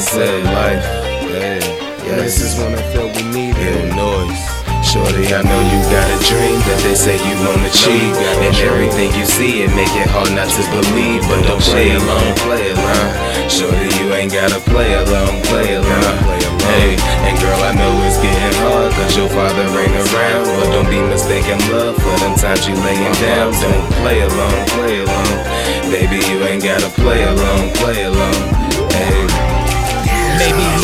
Sincere Life. Hey, yeah, This is when I felt we need needed. Ill noise. Shorty, I know you got a dream that they say you wanna achieve. And everything you see, it make it hard not to believe. But don't play alone, play alone. Shorty, you ain't gotta play alone, play alone. Hey, and girl, I know it's getting hard, cause your father ain't around. But don't be mistaken love for them times you laying down. Don't play alone, play alone. Baby, you ain't gotta play alone, play alone.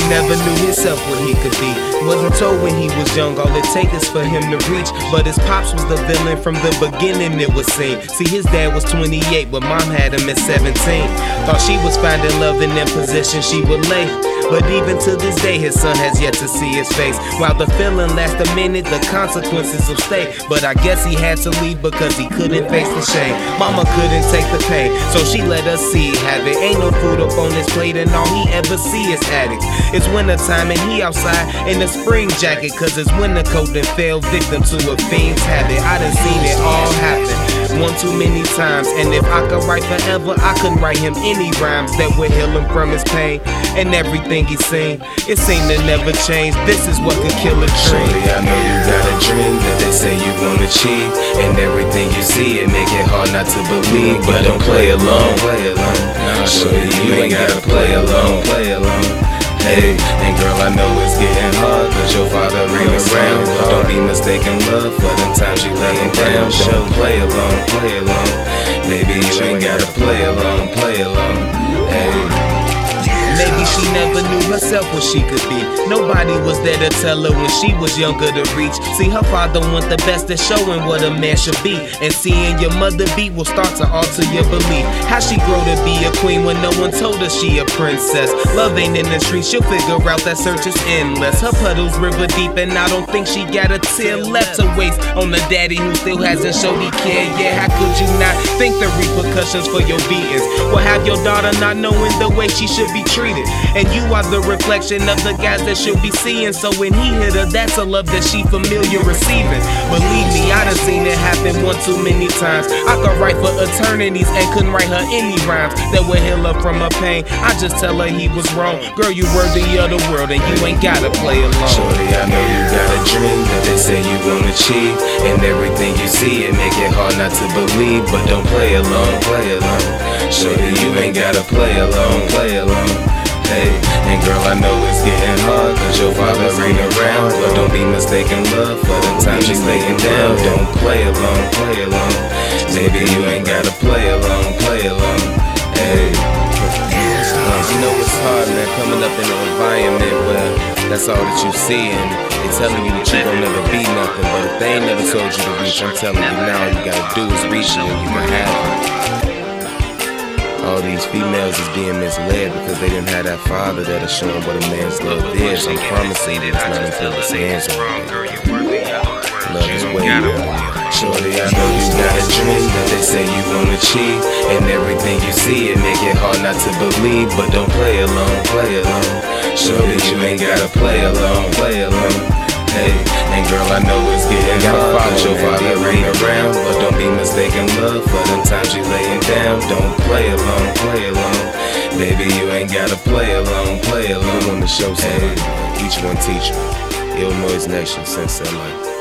Never knew himself what he could be. Wasn't told when he was young, all it takes is for him to reach. But his pops was the villain from the beginning, it was seen. See, his dad was 28, but mom had him at 17. Thought she was finding love in them position she would lay. But even to this day, his son has yet to see his face. While the feeling lasts a minute, the consequences will stay. But I guess he had to leave because he couldn't face the shame. Mama couldn't take the pain, so she let us see have it. Ain't no food up on his plate, and all he ever see is addicts. It's winter time, and he outside in a spring jacket, cause his winter coat done fell victim to a fiend's habit. I done seen it all happen one too many times. And if I could write forever, I couldn't write him any rhymes that would heal him from his pain and everything he's seen. It seemed to never change. This is what could kill a dream. Shorty, I know you got a dream that they say you wanna achieve. And everything you see, it make it hard not to believe. But don't play alone, play alone. Shorty, you ain't gotta play alone, and girl, I know it's getting hard, cause your father ain't around. Don't be mistaken love for them times you laying down. Don't play along, play along. Baby, you ain't gotta play along, play along. Hey. Maybe she never knew herself what she could be. Nobody was there to tell her when she was younger to reach. See, her father want the best at showing what a man should be. And seeing your mother beat will start to alter your belief. How she grow to be a queen when no one told her she a princess. Love ain't in the streets, she'll figure out that search is endless. Her puddles river deep, and I don't think she got a tear left to waste on the daddy who still hasn't showed he care. Yeah, how could you not think the repercussions for your beatings? Will have your daughter not knowing the way she should be treated. And you are the reflection of the guys that she'll be seeing. So when he hit her, that's a love that she familiar receiving. Believe me, I done seen it happen one too many times. I could write for eternities and couldn't write her any rhymes that would heal her from her pain. I just tell her he was wrong. Girl, you worthy of the world and you ain't gotta play alone. Shorty, I know you got a dream that they say you wanna achieve. And everything you see, it make it hard not to believe. But don't play alone, play alone. Shorty, you ain't gotta play alone, play alone. Hey, and girl, I know it's getting hard, cause your father ain't around. But don't be mistaken love for the time she's laying down. Don't play alone, play alone. Maybe you ain't gotta play alone, play alone. Hey. Uh, you know it's hard, man, coming up in an environment where that's all that you see, and they telling you that you gon' never be nothing. But if they ain't never told you to reach, I'm telling you now, all you gotta do is reach and you can have it. All these females is being misled because they didn't have that father that'll show them what a man's love is. I'm promising that it's not until his hands on. Love is way. Shorty, I know you got a dream that they say you wanna achieve. And everything you see, it make it hard not to believe. But don't play alone, play alone. Shorty, you ain't gotta play alone, play alone. Hey, and girl, I know it's getting hard, your father ain't around. But don't be mistaken love for them times you laying down. Don't play alone, play alone. Baby, you ain't gotta play alone, play alone. on the show, hey. each one teach me. Illinois Nation, Sincere Life.